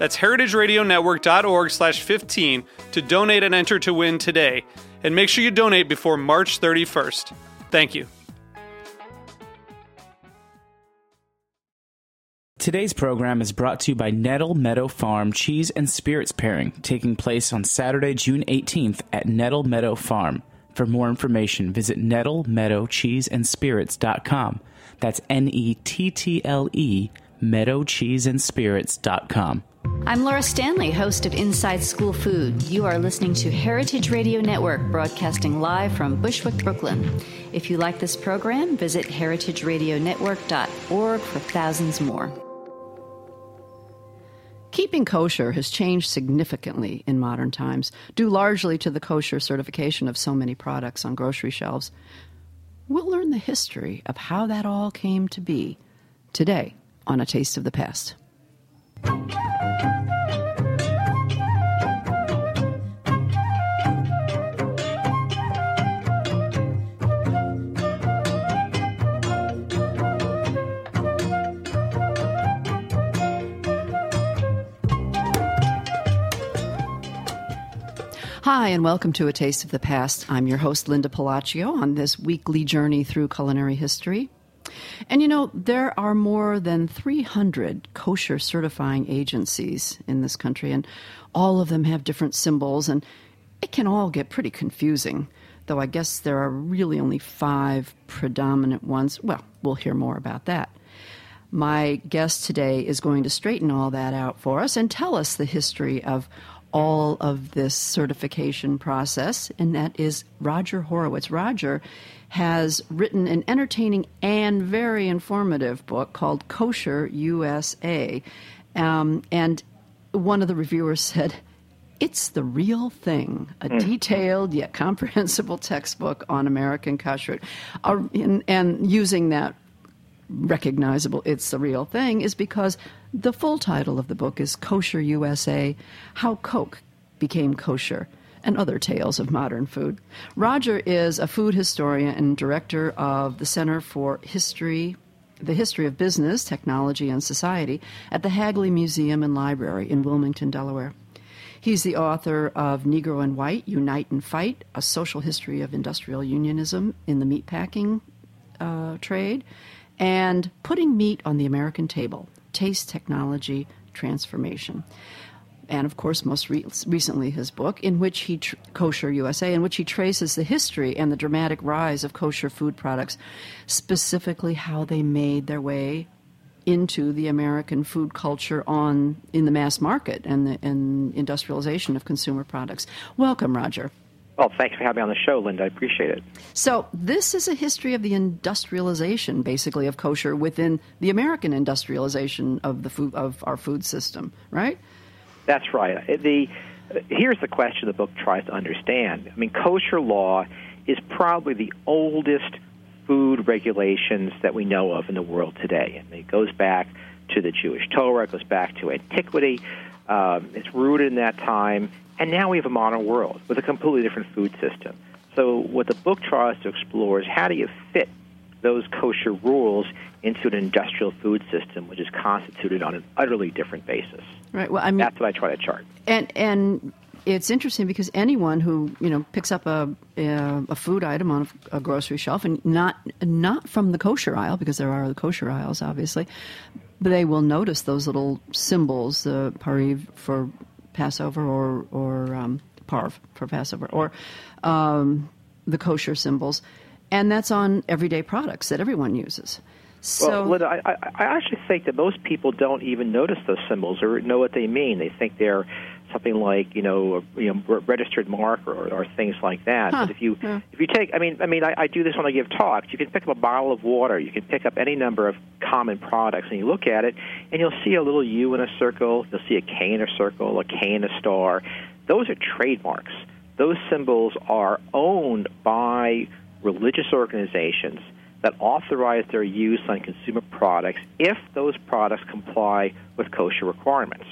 That's heritageradionetwork.org slash 15 to donate and enter to win today. And make sure you donate before March 31st. Thank you. Today's program is brought to you by Nettle Meadow Farm Cheese and Spirits Pairing, taking place on Saturday, June 18th at Nettle Meadow Farm. For more information, visit nettlemeadowcheeseandspirits.com. That's N E T T L E, meadowcheeseandspirits.com. I'm Laura Stanley, host of Inside School Food. You are listening to Heritage Radio Network, broadcasting live from Bushwick, Brooklyn. If you like this program, visit heritageradionetwork.org for thousands more. Keeping kosher has changed significantly in modern times, due largely to the kosher certification of so many products on grocery shelves. We'll learn the history of how that all came to be today on A Taste of the Past. Hi, and welcome to A Taste of the Past. I'm your host, Linda Pelaccio, on this weekly journey through culinary history. And you know, there are more than 300 kosher certifying agencies in this country, and all of them have different symbols, and it can all get pretty confusing. Though I guess there are really only five predominant ones. Well, we'll hear more about that. My guest today is going to straighten all that out for us and tell us the history of all of this certification process, and that is Roger Horowitz. Roger has written an entertaining and very informative book called Kosher USA. Um, and one of the reviewers said, it's the real thing, a mm. detailed yet comprehensible textbook on American kashrut. Uh, and, and using that recognizable, it's the real thing, is because the full title of the book is Kosher USA How Coke Became Kosher and Other Tales of Modern Food. Roger is a food historian and director of the Center for History. The History of Business, Technology, and Society at the Hagley Museum and Library in Wilmington, Delaware. He's the author of Negro and White Unite and Fight A Social History of Industrial Unionism in the Meatpacking uh, Trade, and Putting Meat on the American Table taste technology transformation. And of course, most re- recently, his book, in which he, tr- Kosher USA, in which he traces the history and the dramatic rise of kosher food products, specifically how they made their way into the American food culture on in the mass market and the and industrialization of consumer products. Welcome, Roger. Well, thanks for having me on the show, Linda. I appreciate it. So, this is a history of the industrialization, basically, of kosher within the American industrialization of the food of our food system, right? That's right. The here's the question the book tries to understand. I mean, kosher law is probably the oldest food regulations that we know of in the world today. I mean, it goes back to the Jewish Torah, it goes back to antiquity. Um, it's rooted in that time. And now we have a modern world with a completely different food system. So, what the book tries to explore is how do you fit those kosher rules into an industrial food system, which is constituted on an utterly different basis. Right. Well, I mean, that's what I try to chart. And and it's interesting because anyone who you know picks up a a, a food item on a, a, grocery shelf and not not from the kosher aisle because there are the kosher aisles, obviously, but they will notice those little symbols, the uh, pariv for Passover or or um, parv for Passover, or um, the kosher symbols, and that's on everyday products that everyone uses. So, well, Linda, I, I actually think that most people don't even notice those symbols or know what they mean. They think they're something like you know, a, you know, registered mark or, or things like that. Huh. But if you Yeah. if you take, I mean, I mean, I, I do this when I give talks. You can pick up a bottle of water. You can pick up any number of common products, and you look at it, and you'll see a little U in a circle. You'll see a K in a circle, a K in a star. Those are trademarks. Those symbols are owned by religious organizations that authorize their use on consumer products if those products comply with kosher requirements.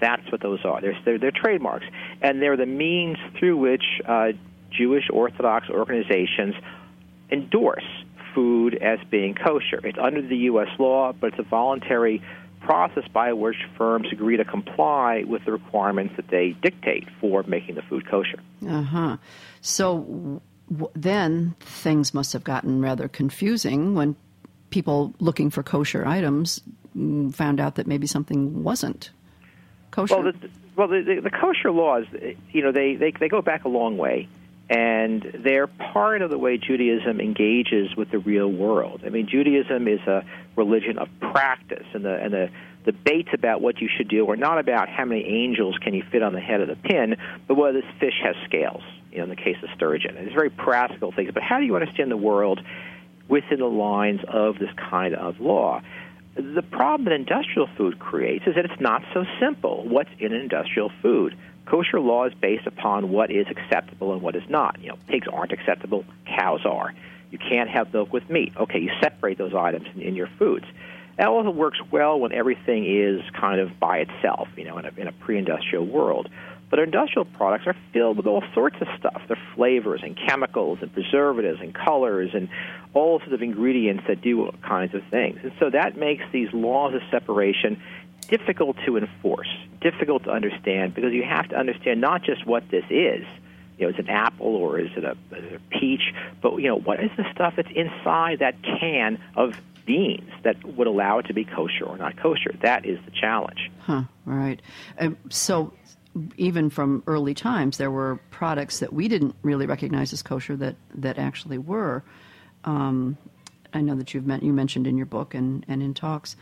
That's what those are. They're, they're, they're trademarks. And they're the means through which uh, Jewish Orthodox organizations endorse food as being kosher. It's under the U.S. law, but it's a voluntary process by which firms agree to comply with the requirements that they dictate for making the food kosher. uh huh. So then things must have gotten rather confusing when people looking for kosher items mm, found out that maybe something wasn't kosher. Well, the, well, the, the, the kosher laws, you know, they, they they go back a long way, and they're part of the way Judaism engages with the real world. I mean, Judaism is a religion of practice, and the and the debates about what you should do are not about how many angels can you fit on the head of the pin, but whether this fish has scales. You know, in the case of sturgeon, it's very practical things. But how do you understand the world within the lines of this kind of law? The problem that industrial food creates is that it's not so simple. What's in an industrial food? Kosher law is based upon what is acceptable and what is not. You know, pigs aren't acceptable, cows are. You can't have milk with meat. Okay, you separate those items in, in your foods. That also works well when everything is kind of by itself, you know, in a, in a pre-industrial world. But industrial products are filled with all sorts of stuff. They're flavors and chemicals and preservatives and colors and all sorts of ingredients that do all kinds of things. And so that makes these laws of separation difficult to enforce, difficult to understand, because you have to understand not just what this is. You know, is it an apple or is it a, is it a peach? But you know, what is the stuff that's inside that can of beans that would allow it to be kosher or not kosher? That is the challenge. Huh, right. Um, so, even from early times, there were products that we didn't really recognize as kosher that, that actually were. Um, I know that you've met, you mentioned in your book and, and in talks.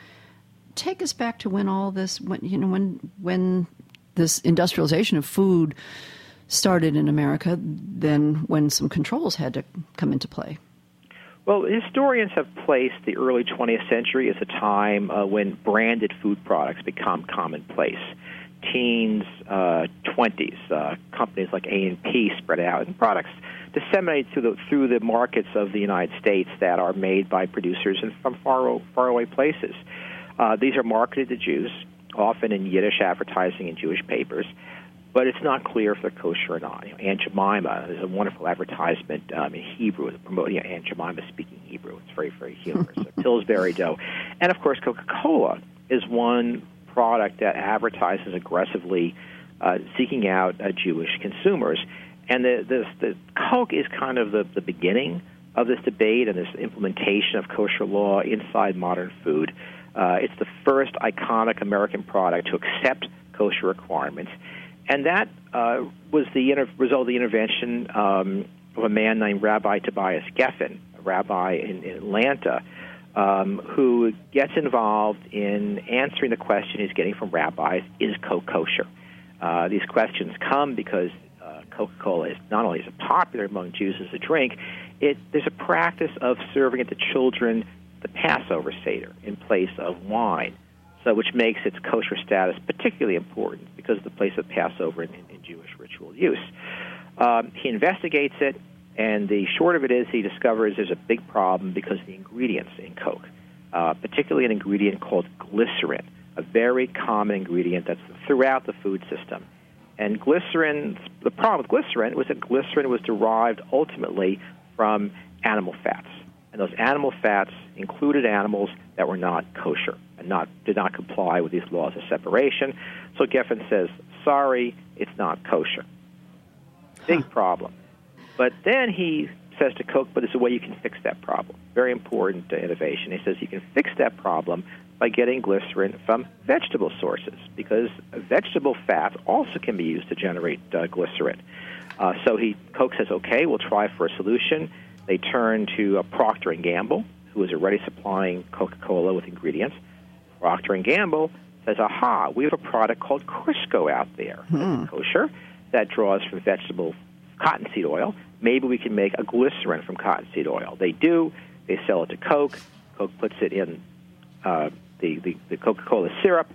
Take us back to when all this, when you know, when when this industrialization of food started in America, then when some controls had to come into play. Well, historians have placed the early 20th century as a time uh, when branded food products become commonplace. Teens, uh, 20s, uh, companies like A&P spread out, and products disseminate through the through the markets of the United States that are made by producers in, from far far away places. Uh, these are marketed to Jews, often in Yiddish advertising in Jewish papers, but it's not clear if they're kosher or not. You know, Aunt Jemima is a wonderful advertisement um, in Hebrew promoting you know, Aunt Jemima speaking Hebrew. It's very, very humorous. Pillsbury dough. And, of course, Coca-Cola is one product that advertises aggressively uh, seeking out uh, Jewish consumers. And the, the, the Coke is kind of the, the beginning of this debate and this implementation of kosher law inside modern food. Uh, it's the first iconic American product to accept kosher requirements. And that uh, was the inter- result of the intervention um, of a man named Rabbi Tobias Geffen, a rabbi in, in Atlanta, um, who gets involved in answering the question he's getting from rabbis is Coke kosher? Uh, these questions come because uh, Coca Cola is not only is it popular among Jews as a drink, it, there's a practice of serving it to children the Passover Seder in place of wine, so which makes its kosher status particularly important because of the place of Passover in, in Jewish ritual use. Um, he investigates it, and the short of it is he discovers there's a big problem because the ingredients in Coke, uh, particularly an ingredient called glycerin, a very common ingredient that's throughout the food system. And glycerin, the problem with glycerin was that glycerin was derived ultimately from animal fats. And those animal fats included animals that were not kosher and not did not comply with these laws of separation. So Geffen says, "Sorry, it's not kosher." Big problem. But then he says to Coke, "But there's a way you can fix that problem." Very important uh, innovation. He says you can fix that problem by getting glycerin from vegetable sources because vegetable fat also can be used to generate uh, glycerin. Uh, so he Coke says, "Okay, we'll try for a solution." They turn to uh, Procter and Gamble, who is already supplying Coca-Cola with ingredients. Procter and Gamble says, "Aha, we have a product called Crisco out there, Hmm. kosher, that draws from vegetable cottonseed oil. Maybe we can make a glycerin from cottonseed oil." They do. They sell it to Coke. Coke puts it in uh, the, the the Coca-Cola syrup,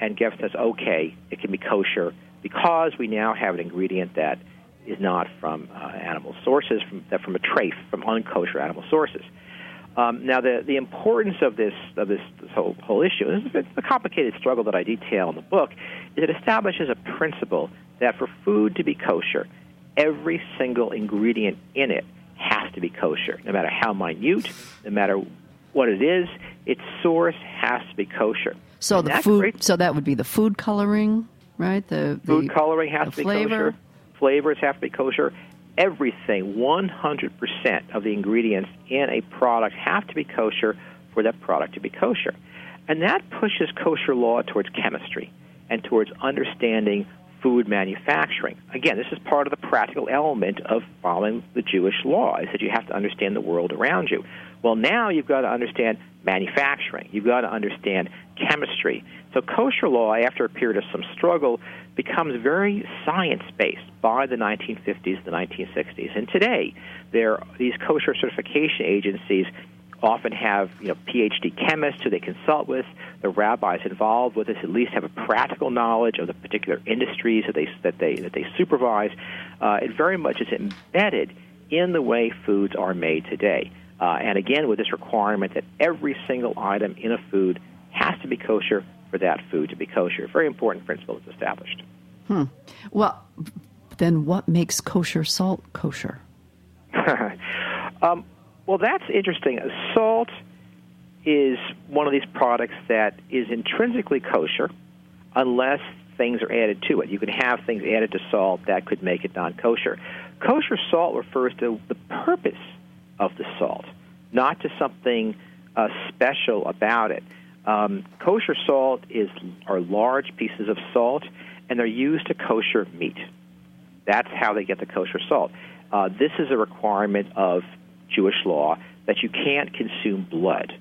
and Geffen says, "Okay, it can be kosher because we now have an ingredient that is not from uh, animal sources, from from a trace from unkosher animal sources." Um, now, the the importance of this of this, this whole whole issue, this is a complicated struggle that I detail in the book, is it establishes a principle that for food to be kosher, every single ingredient in it has to be kosher, no matter how minute, no matter what it is, its source has to be kosher. So And the food. great. So that would be the food coloring, right? The, the Food coloring has to be flavor. kosher. Flavors have to be kosher. Everything, 100% of the ingredients in a product have to be kosher for that product to be kosher. And that pushes kosher law towards chemistry and towards understanding food manufacturing. Again, this is part of the practical element of following the Jewish law, is that you have to understand the world around you. Well, now you've got to understand manufacturing. You've got to understand chemistry. So kosher law, after a period of some struggle, becomes very science-based by the 1950s, the 1960s. And today, there these kosher certification agencies often have you know PhD chemists who they consult with. The rabbis involved with this at least have a practical knowledge of the particular industries that they that they that they supervise. Uh, it very much is embedded in the way foods are made today. Uh, and again, with this requirement that every single item in a food has to be kosher for that food to be kosher. Very important principle is established. Hmm. Well, then what makes kosher salt kosher? um, well, that's interesting. Salt is one of these products that is intrinsically kosher unless things are added to it. You can have things added to salt that could make it non kosher. Kosher salt refers to the purpose of the salt, not to something uh, special about it. Um, kosher salt is are large pieces of salt, and they're used to kosher meat. That's how they get the kosher salt. Uh, this is a requirement of Jewish law that you can't consume blood.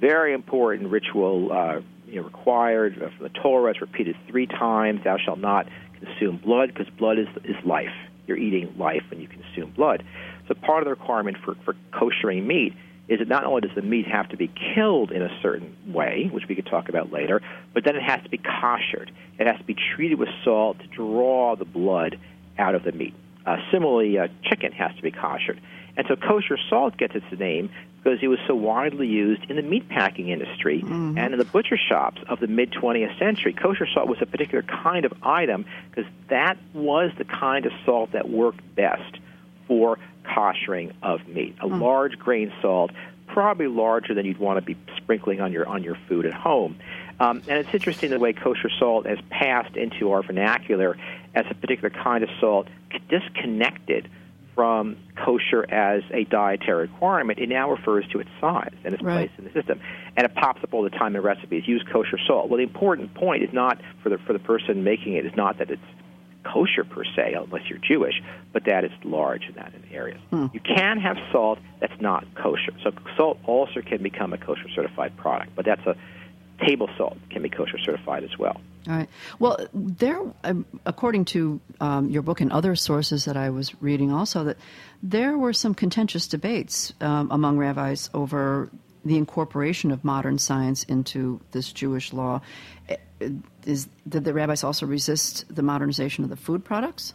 Very important ritual uh, you know, required from the Torah. It's repeated three times. Thou shalt not consume blood because blood is, is life. You're eating life when you consume blood. So part of the requirement for, for koshering meat is that not only does the meat have to be killed in a certain way, which we could talk about later, but then it has to be koshered. It has to be treated with salt to draw the blood out of the meat. Uh, similarly, uh, chicken has to be koshered. And so kosher salt gets its name because it was so widely used in the meatpacking industry and in the butcher shops of the mid 20th century. Kosher salt was a particular kind of item because that was the kind of salt that worked best for koshering of meat. A large grain salt, probably larger than you'd want to be sprinkling on your on your food at home. Um, and it's interesting the way kosher salt has passed into our vernacular as a particular kind of salt, disconnected from kosher as a dietary requirement. It now refers to its size and its Right. place in the system, and it pops up all the time in recipes. Use kosher salt. Well, the important point is not for the for the person making it is not that it's kosher per se, unless you're Jewish, but that it's large in that in areas. Hmm. You can have salt that's not kosher. So salt also can become a kosher certified product, but that's a table salt can be kosher certified as well. All right. Well, there, um, according to um, your book and other sources that I was reading, also that there were some contentious debates um, among rabbis over the incorporation of modern science into this Jewish law. Eh, Is did the rabbis also resist the modernization of the food products?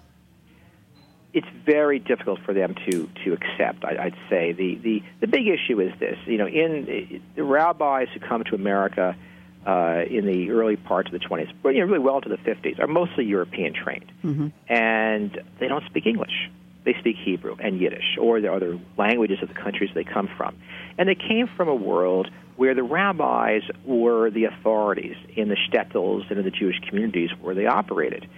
it's very difficult for them to to accept. I, I'd say the, the the big issue is this. You know, in the rabbis who come to America uh, in the early parts of the 20s, but you know, really well into the 50s, are mostly European trained, and they don't speak English. They speak Hebrew and Yiddish, or the other languages of the countries they come from, and they came from a world where the rabbis were the authorities in the shtetls and in the Jewish communities where they operated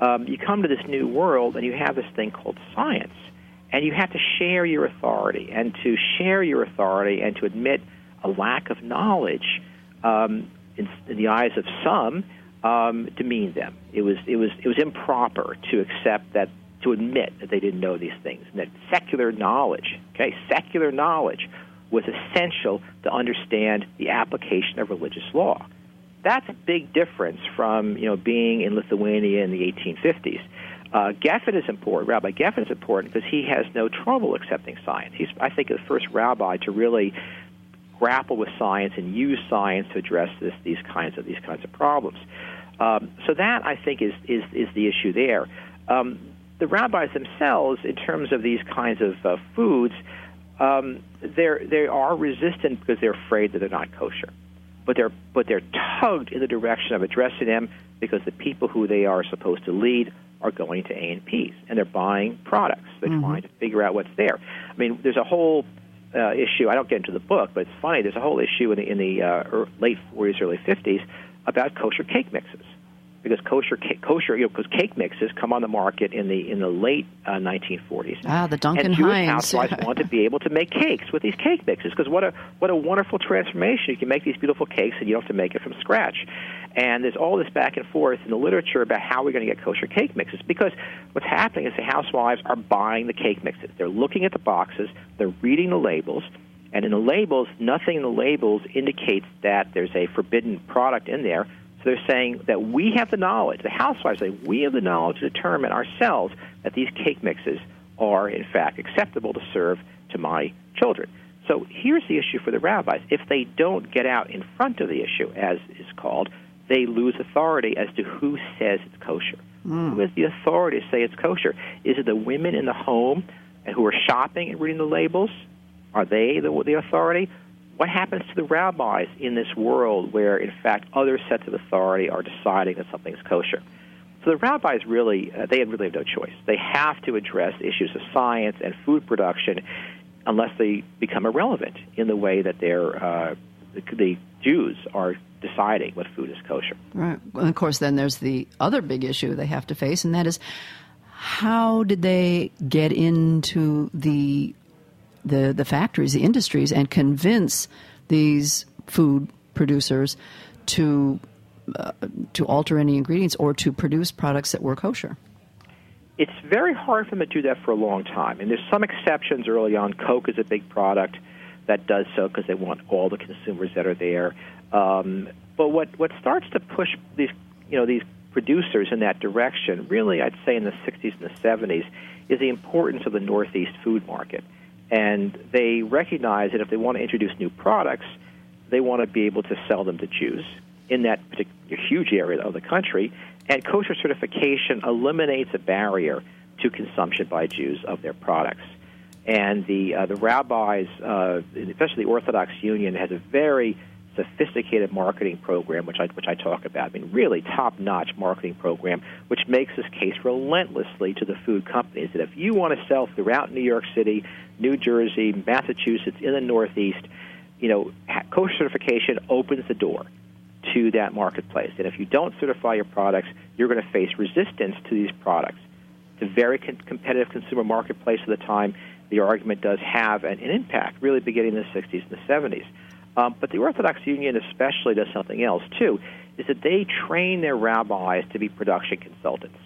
um, you come to this new world and you have this thing called science, and you have to share your authority. And to share your authority and to admit a lack of knowledge um, in, in the eyes of some um, demeaned them. It was it was it was improper to accept that to admit that they didn't know these things, and that secular knowledge, okay, secular knowledge was essential to understand the application of religious law. That's a big difference from you know being in Lithuania in the 1850s. Uh, Geffen is important. Rabbi Geffen is important because he has no trouble accepting science. He's, I think, the first rabbi to really grapple with science and use science to address this, these kinds of these kinds of problems. Um, so that I think is is is the issue there. Um, the rabbis themselves, in terms of these kinds of uh, foods, um, they they are resistant because they're afraid that they're not kosher, but they're but they're tugged in the direction of addressing them because the people who they are supposed to lead are going to A and P's and they're buying products. They're mm-hmm. trying to figure out what's there. I mean, there's a whole uh, issue. I don't get into the book, but it's funny. There's a whole issue in the, in the uh, late 40s, early 50s about kosher cake mixes because kosher kosher you know because cake mixes come on the market in the in the late uh, 1940s. Ah, the Duncan and Jewish Hines. housewives want to be able to make cakes with these cake mixes because what a what a wonderful transformation! You can make these beautiful cakes and you don't have to make it from scratch. And there's all this back and forth in the literature about how we're going to get kosher cake mixes because what's happening is the housewives are buying the cake mixes. They're looking at the boxes, they're reading the labels. And in the labels, nothing in the labels indicates that there's a forbidden product in there So they're saying that we have the knowledge, the housewives say, we have the knowledge to determine ourselves that these cake mixes are, in fact, acceptable to serve to my children. So here's the issue for the rabbis. If they don't get out in front of the issue, as is called, they lose authority as to who says it's kosher. Mm. Who has the authority to say it's kosher? Is it the women in the home who are shopping and reading the labels? Are they the, the authority? what happens to the rabbis in this world where, in fact, other sets of authority are deciding that something is kosher? So the rabbis really, uh, they really have no choice. They have to address issues of science and food production unless they become irrelevant in the way that they're, uh, the, the Jews are deciding what food is kosher. Right. And of course, then there's the other big issue they have to face, and that is how did they get into the the, the factories, the industries, and convince these food producers to uh, to alter any ingredients or to produce products that were kosher. It's very hard for them to do that for a long time, and there's some exceptions early on. Coke is a big product that does so because they want all the consumers that are there. Um, but what what starts to push these you know these producers in that direction, really, I'd say in the 60s and the 70s, is the importance of the Northeast food market. And they recognize that if they want to introduce new products, they want to be able to sell them to Jews in that particular huge area of the country. And kosher certification eliminates a barrier to consumption by Jews of their products. And the uh, the rabbis, uh, especially the Orthodox Union, has a very sophisticated marketing program, which I which I talk about. I mean, really top-notch marketing program, which makes this case relentlessly to the food companies that if you want to sell throughout New York City, New Jersey, Massachusetts, in the Northeast, you know, kosher certification opens the door to that marketplace. And if you don't certify your products, you're going to face resistance to these products. It's a very con- competitive consumer marketplace at the time. The argument does have an, an impact, really beginning in the 60s and the 70s. Um, but the Orthodox Union especially does something else too, is that they train their rabbis to be production consultants,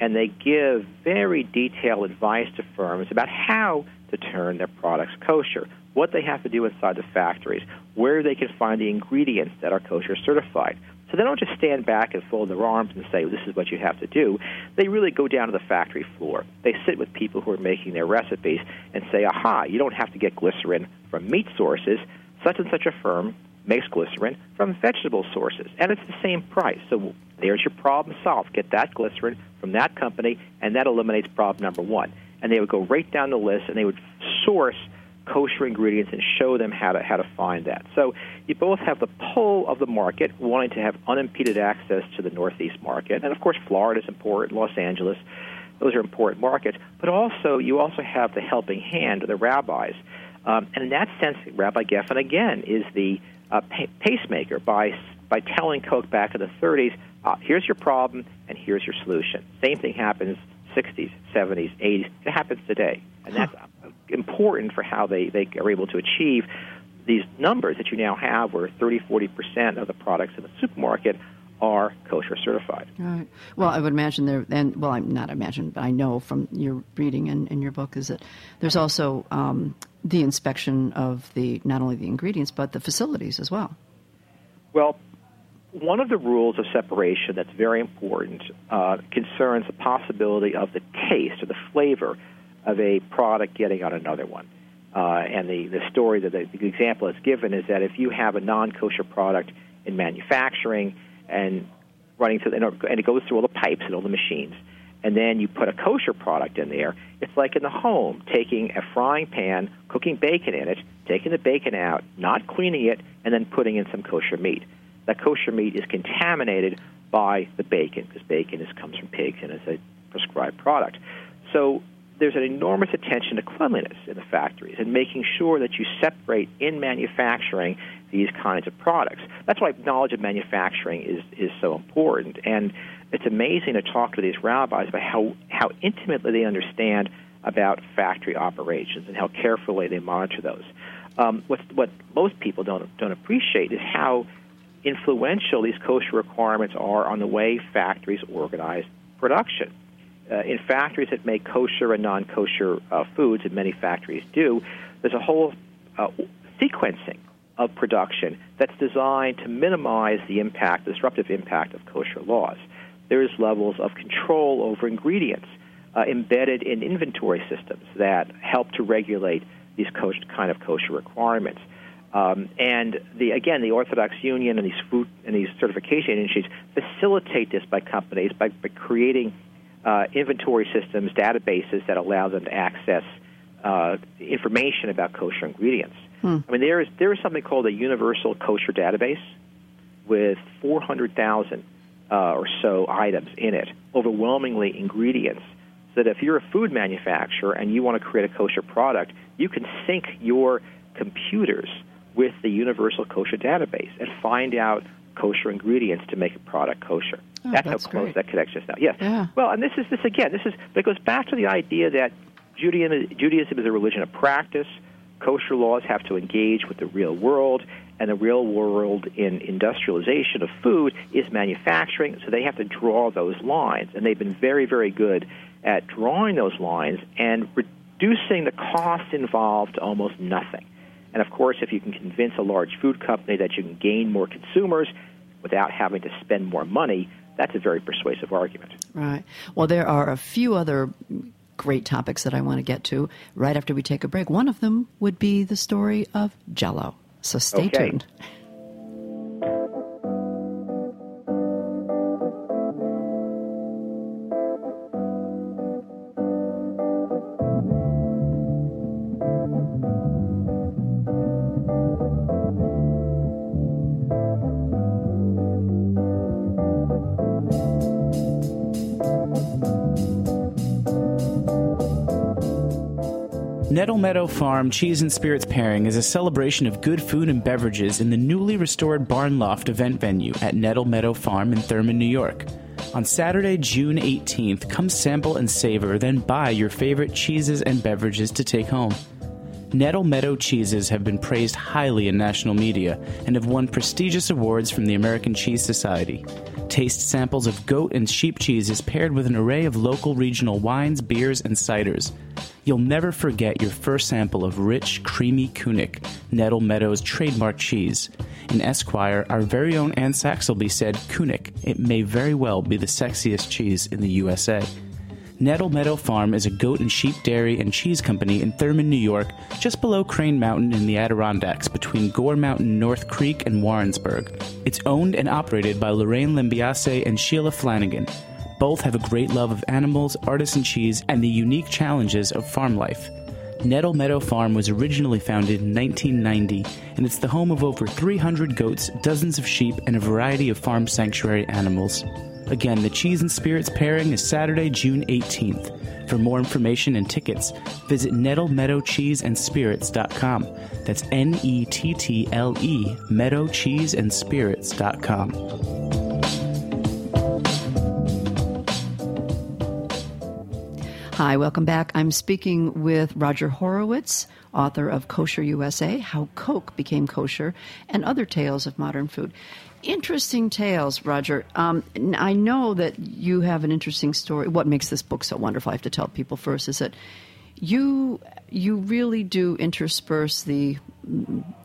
and they give very detailed advice to firms about how to turn their products kosher, what they have to do inside the factories, where they can find the ingredients that are kosher certified. So they don't just stand back and fold their arms and say, this is what you have to do. They really go down to the factory floor. They sit with people who are making their recipes and say, aha, you don't have to get glycerin from meat sources such and such a firm makes glycerin from vegetable sources, and it's the same price. So there's your problem solved. Get that glycerin from that company, and that eliminates problem number one. And they would go right down the list, and they would source kosher ingredients and show them how to how to find that. So you both have the pull of the market, wanting to have unimpeded access to the Northeast market, and of course Florida is important, Los Angeles. Those are important markets, but also you also have the helping hand of the rabbis um, and in that sense, Rabbi Geffen again is the uh, pacemaker by by telling Coke back in the 30s, uh, here's your problem and here's your solution. Same thing happens 60s, 70s, 80s. It happens today, and that's important for how they they are able to achieve these numbers that you now have, where 30, 40 percent of the products in the supermarket are kosher certified. Right. Well, I would imagine there, and well, I'm not imagine, but I know from your reading in, in your book is that there's also um, the inspection of the not only the ingredients but the facilities as well. Well, one of the rules of separation that's very important uh, concerns the possibility of the taste or the flavor of a product getting on another one. Uh, and the, the story that the, the example is given is that if you have a non kosher product in manufacturing and running through, and it goes through all the pipes and all the machines, and then you put a kosher product in there, it's like in the home taking a frying pan, cooking bacon in it, taking the bacon out, not cleaning it, and then putting in some kosher meat. That kosher meat is contaminated by the bacon because bacon is, comes from pigs and is a prescribed product. So there's an enormous attention to cleanliness in the factories and making sure that you separate in manufacturing these kinds of products. That's why knowledge of manufacturing is, is so important. And it's amazing to talk to these rabbis about how, how intimately they understand about factory operations and how carefully they monitor those. Um, what, what most people don't, don't appreciate is how influential these kosher requirements are on the way factories organize production uh, in factories that make kosher and non kosher uh, foods, and many factories do, there's a whole uh, sequencing of production that's designed to minimize the impact, disruptive impact of kosher laws. There's levels of control over ingredients uh, embedded in inventory systems that help to regulate these kosher, kind of kosher requirements. Um, and the, again, the Orthodox Union and these food and these certification agencies facilitate this by companies by, by creating uh, inventory systems, databases that allow them to access uh, information about kosher ingredients. Hmm. I mean, there is there is something called a universal kosher database with 400,000 uh, or so items in it, overwhelmingly ingredients. So that if you're a food manufacturer and you want to create a kosher product, you can sync your computers with the universal kosher database and find out kosher ingredients to make a product kosher. Oh, that's, that's, how close great. that connection is now. Yes. Yeah. Well, and this is this again. This is but it goes back to the idea that Judaism, Judaism is a religion of practice. Kosher laws have to engage with the real world, and the real world in industrialization of food is manufacturing. So they have to draw those lines, and they've been very, very good at drawing those lines and reducing the cost involved to almost nothing. And of course, if you can convince a large food company that you can gain more consumers without having to spend more money, that's a very persuasive argument. Right. Well, there are a few other great topics that I want to get to right after we take a break. One of them would be the story of Jello. So stay Okay. tuned. Nettle Meadow Farm Cheese and Spirits Pairing is a celebration of good food and beverages in the newly restored Barn Loft event venue at Nettle Meadow Farm in Thurman, New York. On Saturday, June 18th, come sample and savor, then buy your favorite cheeses and beverages to take home. Nettle Meadow cheeses have been praised highly in national media and have won prestigious awards from the American Cheese Society. Taste samples of goat and sheep cheeses paired with an array of local regional wines, beers, and ciders. You'll never forget your first sample of rich, creamy Kunik, Nettle Meadows trademark cheese. In Esquire, our very own Anne Saxelby said, Kunik, it may very well be the sexiest cheese in the USA. Nettle Meadow Farm is a goat and sheep dairy and cheese company in Thurman, New York, just below Crane Mountain in the Adirondacks between Gore Mountain, North Creek, and Warrensburg. It's owned and operated by Lorraine Lambiase and Sheila Flanagan. Both have a great love of animals, artisan cheese, and the unique challenges of farm life. Nettle Meadow Farm was originally founded in 1990, and it's the home of over 300 goats, dozens of sheep, and a variety of farm sanctuary animals. Again, the Cheese and Spirits pairing is Saturday, June 18th. For more information and tickets, visit nettlemeadowcheeseandspirits.com. That's N E T T L E, meadowcheeseandspirits.com. Hi, welcome back. I'm speaking with Roger Horowitz, author of Kosher USA How Coke Became Kosher and Other Tales of Modern Food. Interesting tales, Roger. Um, I know that you have an interesting story. What makes this book so wonderful, I have to tell people first, is that you you really do intersperse the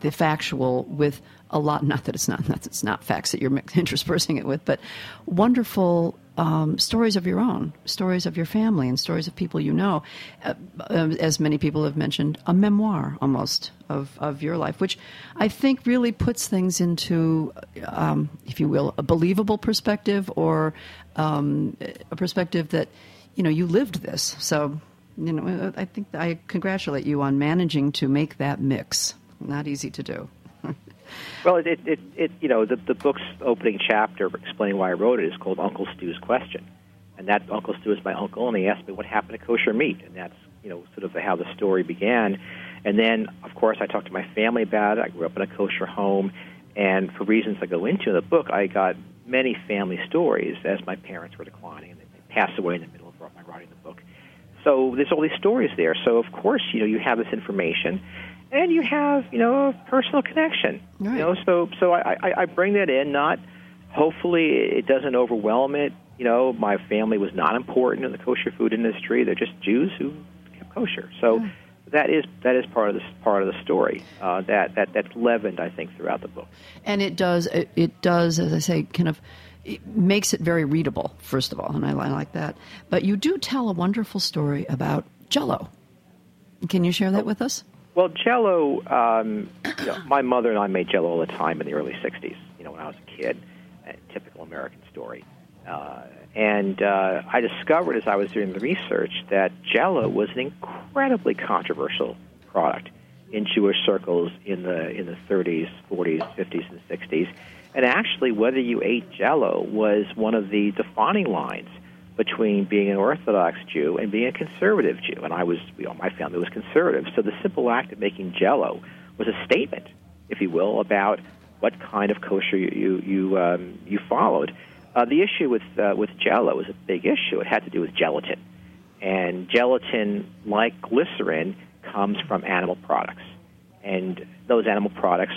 the factual with a lot. Not that it's not not that it's not facts that you're interspersing it with, but wonderful um, stories of your own, stories of your family, and stories of people you know. Uh, uh, as many people have mentioned, a memoir almost of, of your life, which I think really puts things into, um, if you will, a believable perspective or um, a perspective that, you know, you lived this. So, you know, I think I congratulate you on managing to make that mix. Not easy to do. Well, it, it, it, you know, the, the book's opening chapter explaining why I wrote it is called Uncle Stu's Question. And that Uncle Stu is my uncle, and he asked me what happened to kosher meat. And that's, you know, sort of how the story began. And then, of course, I talked to my family about it. I grew up in a kosher home. And for reasons I go into in the book, I got many family stories as my parents were declining and they passed away in the middle of my writing the book. So there's all these stories there. So, of course, you know, you have this information and you have you know a personal connection. Right. You know, so so I, I, I bring that in. Not hopefully it doesn't overwhelm it. You know, my family was not important in the kosher food industry. They're just Jews who kept kosher. So. Yeah. That is that is part of the part of the story uh, that that that's leavened, I think, throughout the book. And it does it, it does, as I say, kind of it makes it very readable, first of all, and I, I, like that. But you do tell a wonderful story about Jello. Can you share that with us? Well, Jello. Um, you know, my mother and I made Jello all the time in the early '60s. You know, when I was a kid. A typical American story. Uh, and uh, I discovered as I was doing the research that Jello was an incredibly controversial product in Jewish circles in the in the 30s, 40s, 50s, and 60s. And actually, whether you ate Jello was one of the defining lines between being an Orthodox Jew and being a conservative Jew. And I was, you know, my family was conservative. So the simple act of making Jello was a statement, if you will, about what kind of kosher you you you, um, you followed. Uh, the issue with uh, with Jello was a big issue. It had to do with gelatin, and gelatin, like glycerin, comes from animal products, and those animal products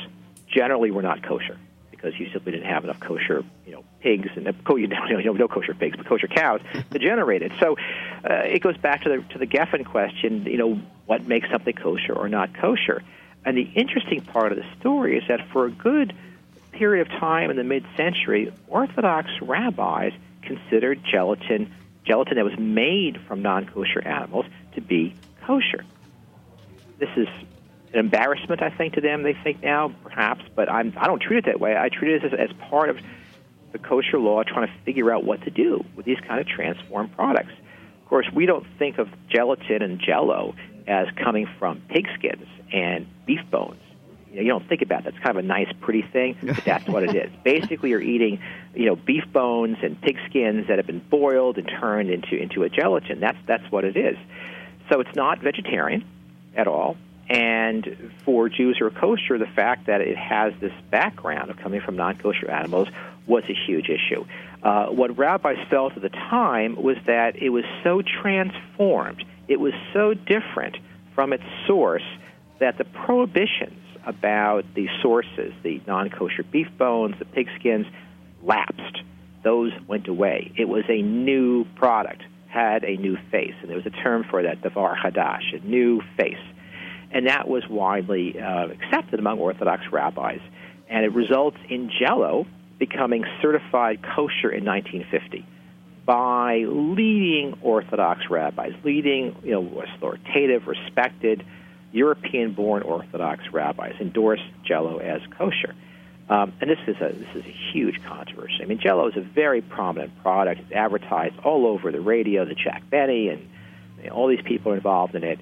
generally were not kosher because you simply didn't have enough kosher, you know, pigs and you know, no kosher pigs, but kosher cows to generate it. So uh, it goes back to the to the Geffen question. You know, what makes something kosher or not kosher? And the interesting part of the story is that for a good period of time in the mid-century, Orthodox rabbis considered gelatin gelatin that was made from non-kosher animals to be kosher. This is an embarrassment, I think, to them. They think now, perhaps, but I'm, I don't treat it that way. I treat it as, as part of the kosher law, trying to figure out what to do with these kind of transformed products. Of course, we don't think of gelatin and Jello as coming from pig skins and beef bones. You, know, you don't think about that. It's kind of a nice, pretty thing, but that's what it is. Basically, you're eating, you know, beef bones and pig skins that have been boiled and turned into into a gelatin. That's that's what it is. So it's not vegetarian at all. And for Jews who are kosher, the fact that it has this background of coming from non kosher animals was a huge issue. Uh, what rabbis felt at the time was that it was so transformed, it was so different from its source that the prohibitions about the sources, the non kosher beef bones, the pig skins, lapsed. Those went away. It was a new product, had a new face, and there was a term for that, davar hadash, a new face and that was widely uh, accepted among Orthodox rabbis. And it results in Jello becoming certified kosher in 1950 by leading Orthodox rabbis, leading, you know, authoritative, respected European-born Orthodox rabbis endorsed Jello as kosher. Um, and this is a this is a huge controversy. I mean, Jello is a very prominent product. It's advertised all over the radio. The Jack Benny and you know, all these people are involved in it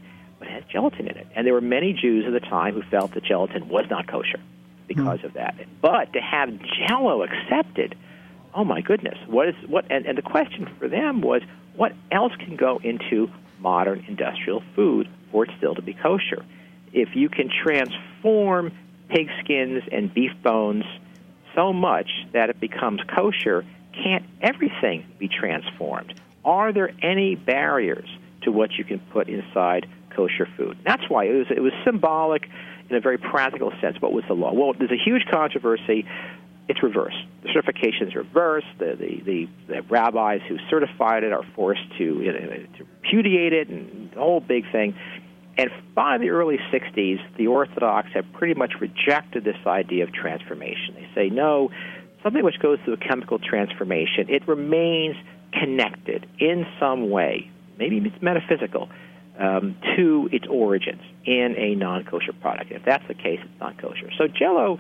has gelatin in it. And there were many Jews at the time who felt that gelatin was not kosher because mm. of that. But to have Jello accepted, oh my goodness, what is what? And, and the question for them was, what else can go into modern industrial food for it still to be kosher? If you can transform pig skins and beef bones so much that it becomes kosher, can't everything be transformed? Are there any barriers to what you can put inside kosher food. That's why it was it was symbolic in a very practical sense. What was the law? Well, there's a huge controversy. It's reversed. The certification is reversed. The, the, the, the rabbis who certified it are forced to, you know, to repudiate it, and the whole big thing. And by the early 60s, the Orthodox have pretty much rejected this idea of transformation. They say, no, something which goes through a chemical transformation, it remains connected in some way, maybe it's metaphysical, um, to its origins in a non-kosher product. If that's the case, it's not kosher. So Jello,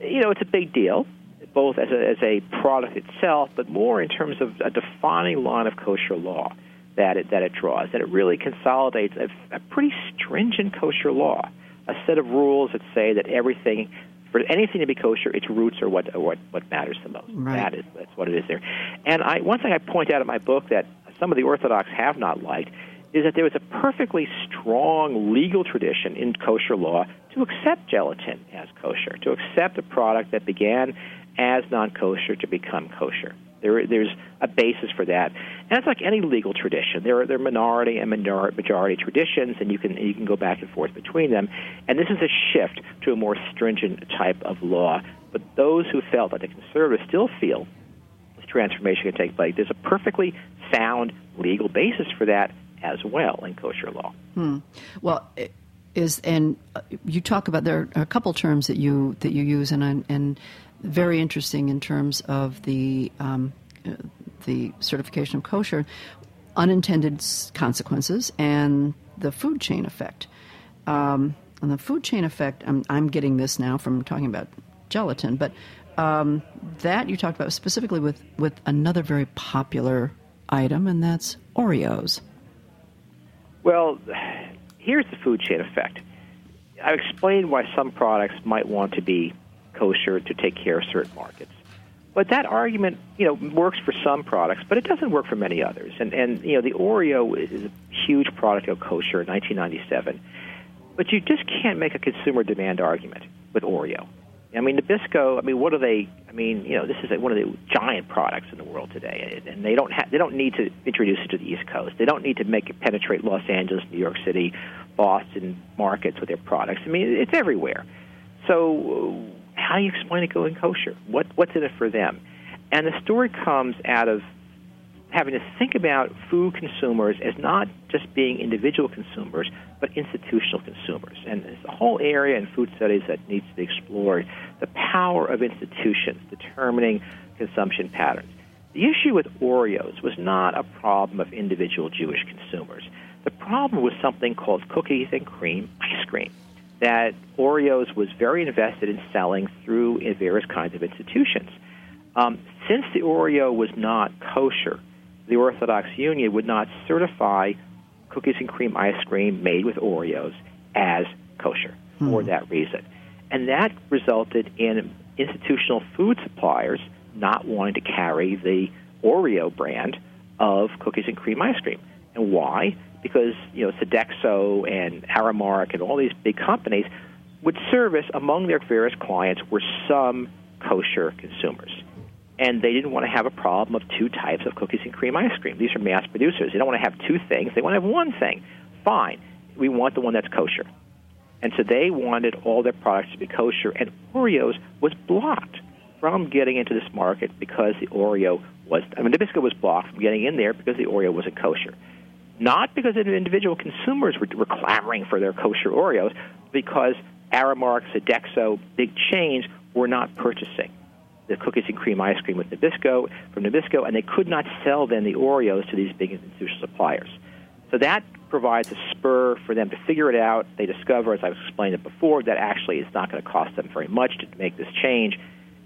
you know, it's a big deal, both as a, as a product itself, but more in terms of a defining line of kosher law that it, that it draws. And it really consolidates a, a pretty stringent kosher law, a set of rules that say that everything for anything to be kosher, its roots are what are what what matters the most. Right. That is that's what it is there. And I one thing I point out in my book that some of the Orthodox have not liked is that there was a perfectly strong legal tradition in kosher law to accept gelatin as kosher, to accept a product that began as non-kosher to become kosher. There, there's a basis for that, and it's like any legal tradition. There are there are minority and majority traditions, and you can you can go back and forth between them. And this is a shift to a more stringent type of law. But those who felt that the conservatives still feel this transformation can take place, there's a perfectly sound legal basis for that as well in kosher law. Hmm. Well. Is and uh, you talk about there are a couple terms that you that you use and and very interesting in terms of the um, the certification of kosher, unintended consequences, and the food chain effect. Um, and the food chain effect, I'm, I'm, getting this now from talking about gelatin, but um, that you talked about specifically with, with another very popular item, and that's Oreos. Well, here's the food chain effect. I've explained why some products might want to be kosher to take care of certain markets. But that argument, you know, works for some products, but it doesn't work for many others. And and you know, the Oreo is a huge product of kosher in 1997, but you just can't make a consumer demand argument with Oreo. I mean, Nabisco. I mean, what are they? I mean, you know, this is one of the giant products in the world today, and they don't have, they don't need to introduce it to the East Coast. They don't need to make it penetrate Los Angeles, New York City, Boston markets with their products. I mean, it's everywhere. So how do you explain it going kosher? What what's in it for them? And the story comes out of having to think about food consumers as not just being individual consumers, but institutional consumers. And there's a whole area in food studies that needs to be explored the power of institutions determining consumption patterns. The issue with Oreos was not a problem of individual Jewish consumers. The problem was something called cookies and cream ice cream that Oreos was very invested in selling through various kinds of institutions. Um, since the Oreo was not kosher, the Orthodox Union would not certify cookies and cream ice cream made with Oreos as kosher hmm. for that reason. And that resulted in institutional food suppliers not wanting to carry the Oreo brand of cookies and cream ice cream. And why? because you know Sodexo and Aramark and all these big companies would service among their various clients were some kosher consumers. And they didn't want to have a problem of two types of cookies and cream ice cream. These are mass producers. They don't want to have two things. They want to have one thing. Fine. We want the one that's kosher. And so they wanted all their products to be kosher, and Oreos was blocked from getting into this market because the Oreo was, I mean, Nabisco was blocked from getting in there because the Oreo wasn't kosher not because individual consumers were, were clamoring for their kosher Oreos, because Aramark, Sodexo, big chains were not purchasing the cookies and cream ice cream with Nabisco from Nabisco, and they could not sell then the Oreos to these big institutional suppliers. So that provides a spur for them to figure it out. They discover, as I've explained it before, that actually it's not going to cost them very much to make this change,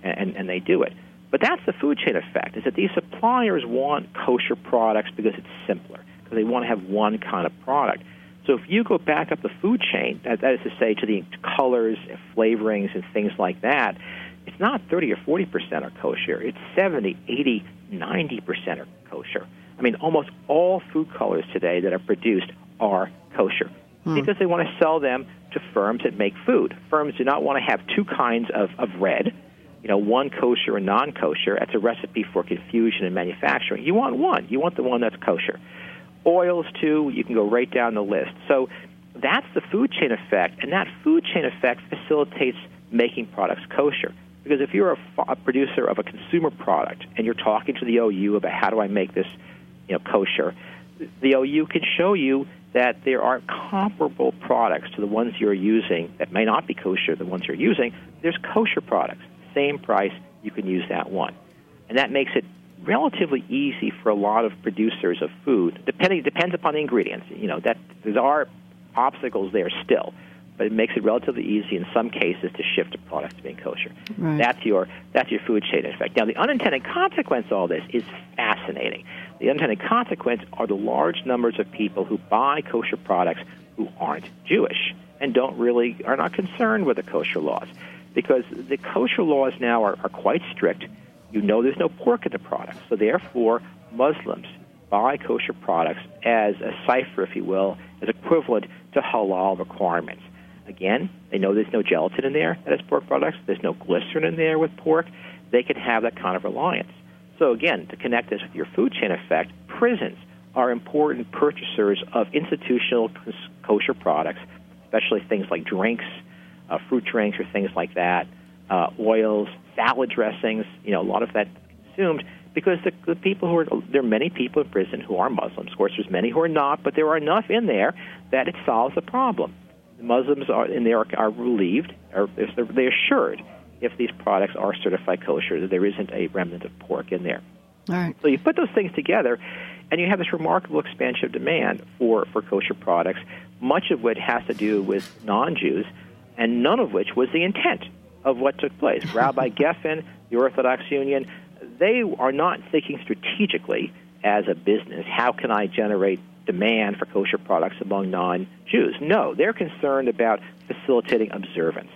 and, and they do it. But that's the food chain effect: is that these suppliers want kosher products because it's simpler because they want to have one kind of product. So if you go back up the food chain, that, that is to say, to the colors, flavorings, and things like that, it's not 30 or 40 percent are kosher. It's 70, 80, 90 percent are kosher. I mean, almost all food colors today that are produced are kosher hmm. because they want to sell them to firms that make food. Firms do not want to have two kinds of, of red, you know, one kosher and non kosher. That's a recipe for confusion in manufacturing. You want one. You want the one that's kosher. oils too. You can go right down the list. So that's the food chain effect, and that food chain effect facilitates making products kosher. Because if you're a, a producer of a consumer product and you're talking to the OU about how do I make this, you know, kosher, the OU can show you that there are comparable products to the ones you're using that may not be kosher, the ones you're using. There's kosher products, same price, you can use that one. And that makes it relatively easy for a lot of producers of food. Depending depends upon the ingredients. You know that there are obstacles there still, but it makes it relatively easy in some cases to shift a product to being kosher. Right. That's your that's your food chain effect. Now, the unintended consequence of all this is fascinating. The unintended consequence are the large numbers of people who buy kosher products who aren't Jewish and don't really are not concerned with the kosher laws, because the kosher laws now are, are quite strict. You know, there's no pork in the product, so therefore Muslims buy kosher products as a cipher, if you will, as equivalent to halal requirements. Again, they know there's no gelatin in there that is pork products. There's no glycerin in there with pork. They can have that kind of reliance. So again, to connect this with your food chain effect, prisons are important purchasers of institutional kosher products, especially things like drinks, uh, fruit drinks, or things like that, uh, oils, salad dressings. You know, a lot of that consumed because the, the people who are there are many people in prison who are Muslims. Of course, there's many who are not, but there are enough in there that it solves the problem. The Muslims are in there are, relieved, or they're assured if these products are certified kosher that there isn't a remnant of pork in there. All right. So you put those things together, and you have this remarkable expansion of demand for, for kosher products, much of which has to do with non-Jews, and none of which was the intent of what took place. Rabbi Geffen, the Orthodox Union, they are not thinking strategically as a business. How can I generate demand for kosher products among non Jews? No, they're concerned about facilitating observance.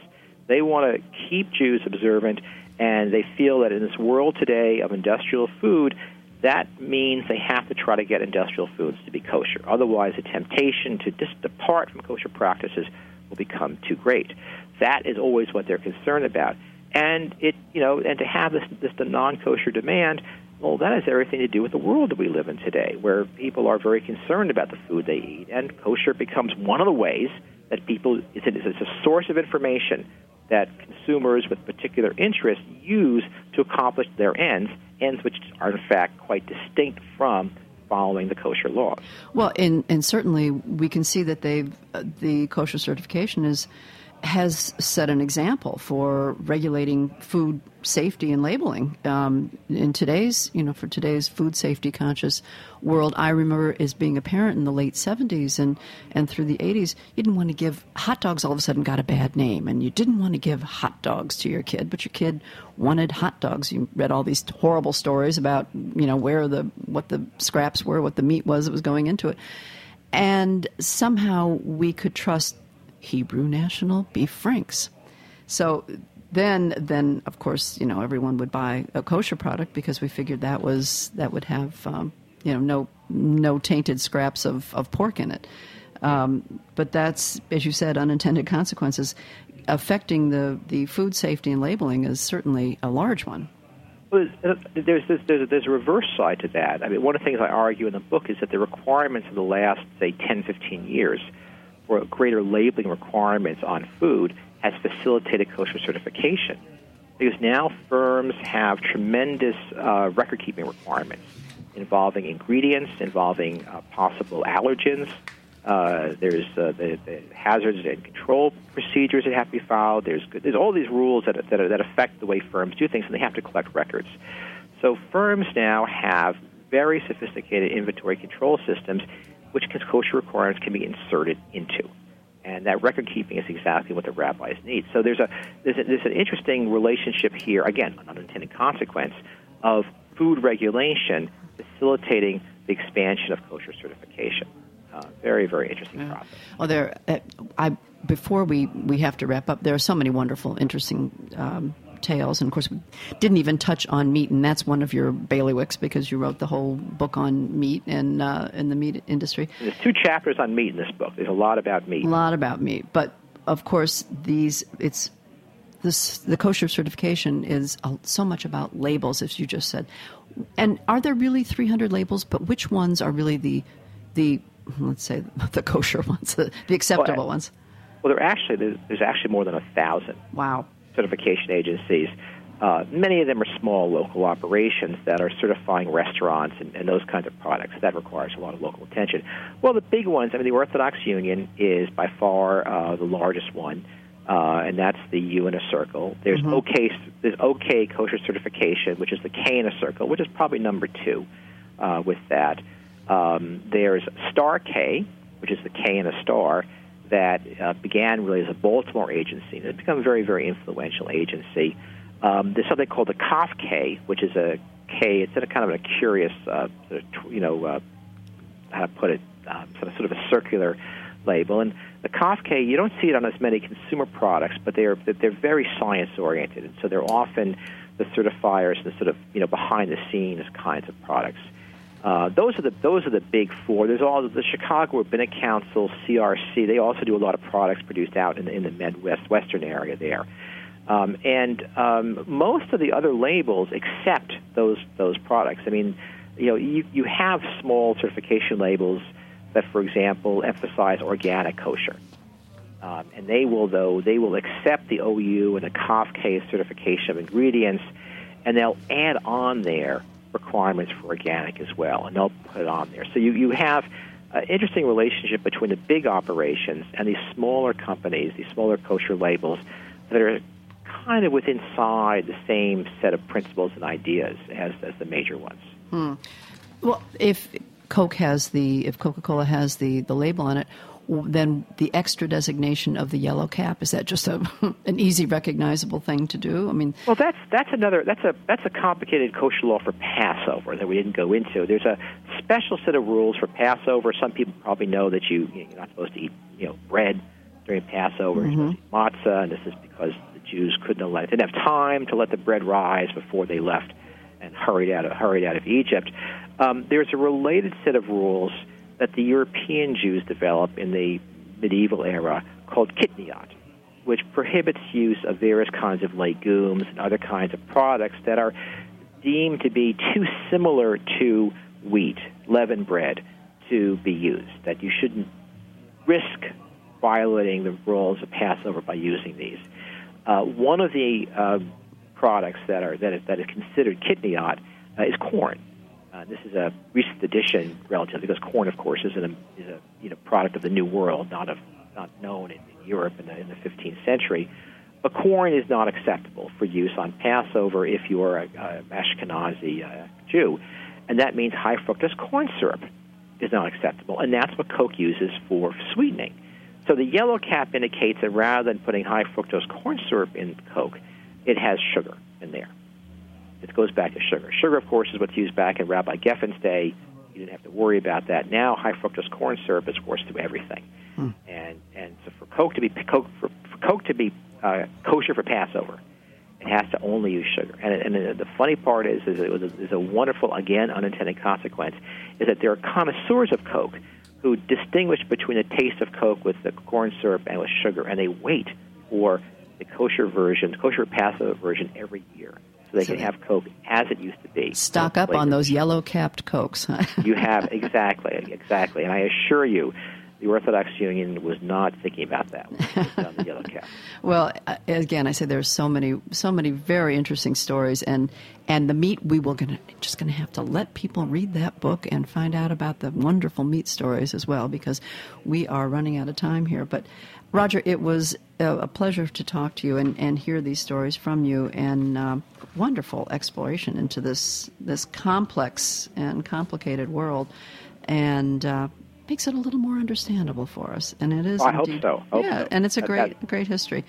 They want to keep Jews observant, and they feel that in this world today of industrial food, that means they have to try to get industrial foods to be kosher. Otherwise, the temptation to just depart from kosher practices will become too great. That is always what they're concerned about and it you know and to have this this the non-kosher demand well that has everything to do with the world that we live in today where people are very concerned about the food they eat and kosher becomes one of the ways that people it's a, source of information that consumers with particular interests use to accomplish their ends ends which are in fact quite distinct from following the kosher laws. Well, and and certainly we can see that they've uh, the kosher certification is has set an example for regulating food safety and labeling. Um, in today's, you know, for today's food safety conscious world, I remember as being a parent in the late 70s and, and through the 80s, you didn't want to give hot dogs all of a sudden got a bad name, and you didn't want to give hot dogs to your kid, but your kid wanted hot dogs. You read all these horrible stories about, you know, where the what the scraps were, what the meat was that was going into it. And somehow we could trust Hebrew National Beef Franks. So then, then of course, you know, everyone would buy a kosher product because we figured that was that would have, um, you know, no no tainted scraps of, of pork in it. Um, but that's, as you said, unintended consequences affecting the, the food safety and labeling is certainly a large one. Well, there's, there's, there's, there's a reverse side to that. I mean, one of the things I argue in the book is that the requirements of the last, say, 10, 15 years for greater labeling requirements on food has facilitated kosher certification. Because now firms have tremendous uh, record keeping requirements involving ingredients, involving uh, possible allergens. Uh, there's uh, the, the, hazards and control procedures that have to be filed. There's, there's all these rules that, that, that affect the way firms do things, and they have to collect records. So firms now have very sophisticated inventory control systems which kosher requirements can be inserted into. And that record keeping is exactly what the rabbis need. So there's a there's, a, there's an interesting relationship here, again, an unintended consequence of food regulation facilitating the expansion of kosher certification. Uh, very, very interesting yeah. process. Well, there, uh, I before we, we have to wrap up, there are so many wonderful, interesting um, tales. And of course, we didn't even touch on meat, and that's one of your bailiwicks because you wrote the whole book on meat and uh, in the meat industry. There's two chapters on meat in this book. There's a lot about meat. A lot about meat, but of course, these it's this the kosher certification is so much about labels, as you just said. And are there really 300 labels? But which ones are really the the let's say the kosher ones, the, the acceptable well, ones? Well, there actually there's, there's actually more than a thousand. Wow. Certification agencies. Uh, many of them are small local operations that are certifying restaurants and, and, those kinds of products. That requires a lot of local attention. Well, the big ones, I mean, the Orthodox Union is by far uh, the largest one, uh, and that's the U in a circle. There's mm-hmm. OK, there's OK kosher certification, which is the K in a circle, which is probably number two uh, with that. Um, there's Star K, which is the K in a star, that uh, began really as a Baltimore agency. and It's become a very, very influential agency. Um, there's something called the Kaf K, which is a K. It's in a kind of a curious, uh, sort of, you know, uh, how to put it, uh, sort of sort of a circular label. And the Kaf K, you don't see it on as many consumer products, but they're they're very science oriented, and so they're often the certifiers, and the sort of you know behind the scenes kinds of products. Uh, those are the those are the big four. There's all the Chicago Rabbinic Council, CRC. They also do a lot of products produced out in the, in the Midwest Western area there. Um, and um, most of the other labels accept those those products. I mean, you know, you, you have small certification labels that, for example, emphasize organic kosher, um, and they will though they will accept the OU and the Kaf K certification of ingredients, and they'll add on there requirements for organic as well, and they'll put it on there. So you you have an interesting relationship between the big operations and these smaller companies, these smaller kosher labels that are kind of within inside the same set of principles and ideas as, as the major ones. Hmm. Well, if Coke has the, if Coca Cola has the, the label on it, then the extra designation of the yellow cap is that just a an easy recognizable thing to do? I mean, well, that's that's another that's a that's a complicated kosher law for Passover that we didn't go into. There's a special set of rules for Passover. Some people probably know that you you're not supposed to eat you know bread during Passover, mm-hmm. matzah, and this is because the Jews couldn't let didn't have time to let the bread rise before they left and hurried out of, hurried out of Egypt. Um, there's a related set of rules that the European Jews developed in the medieval era called kitniot, which prohibits use of various kinds of legumes and other kinds of products that are deemed to be too similar to wheat, leavened bread, to be used. That you shouldn't risk violating the rules of Passover by using these. Uh, one of the uh, products that are that is, that is considered kitniot uh, is corn. Uh, this is a recent addition, relatively, because corn, of course, is, an, is a you know product of the New World, not of not known in, in Europe in the, in the 15th century. But corn is not acceptable for use on Passover if you are a, Ashkenazi uh, Jew, and that means high fructose corn syrup is not acceptable, and that's what Coke uses for sweetening. So the yellow cap indicates that rather than putting high fructose corn syrup in Coke, it has sugar in there. It goes back to sugar. Sugar, of course, is what's used back in Rabbi Geffen's day. You didn't have to worry about that. Now, high fructose corn syrup is forced through everything. Hmm. And and so for Coke to be Coke for, for Coke to be uh, kosher for Passover, it has to only use sugar. And, and the funny part is, is it was a, is a wonderful, again, unintended consequence, is that there are connoisseurs of Coke who distinguish between the taste of Coke with the corn syrup and with sugar, and they wait for the kosher version, kosher Passover version every year, so they so can have Coke as it used to be. Stock up on those yellow capped Cokes. you have exactly, exactly, and I assure you, the Orthodox Union was not thinking about that on the yellow cap. well, uh, again, I say there's so many, so many very interesting stories, and and the meat we will gonna just going to have to let people read that book and find out about the wonderful meat stories as well, because we are running out of time here. But Roger, it was a, pleasure to talk to you and, and hear these stories from you, and uh, wonderful exploration into this this complex and complicated world. And uh, makes it a little more understandable for us. And it is. I indeed, hope so. Hope yeah, so. and it's a great, that, great history.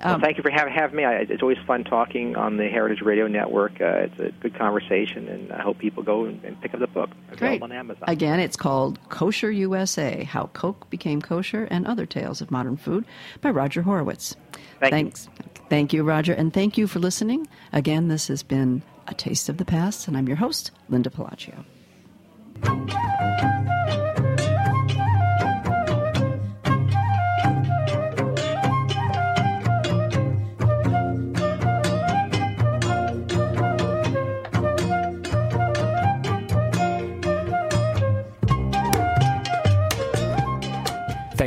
Um, well, thank you for having, me. I, it's always fun talking on the Heritage Radio Network. Uh, it's a good conversation, and I hope people go and, and pick up the book. Great. on Amazon. Again, it's called Kosher USA How Coke Became Kosher and Other Tales of Modern Food by Roger Horowitz. Thank Thanks. You. Thank you, Roger, and thank you for listening. Again, this has been A Taste of the Past, and I'm your host, Linda Pelaccio.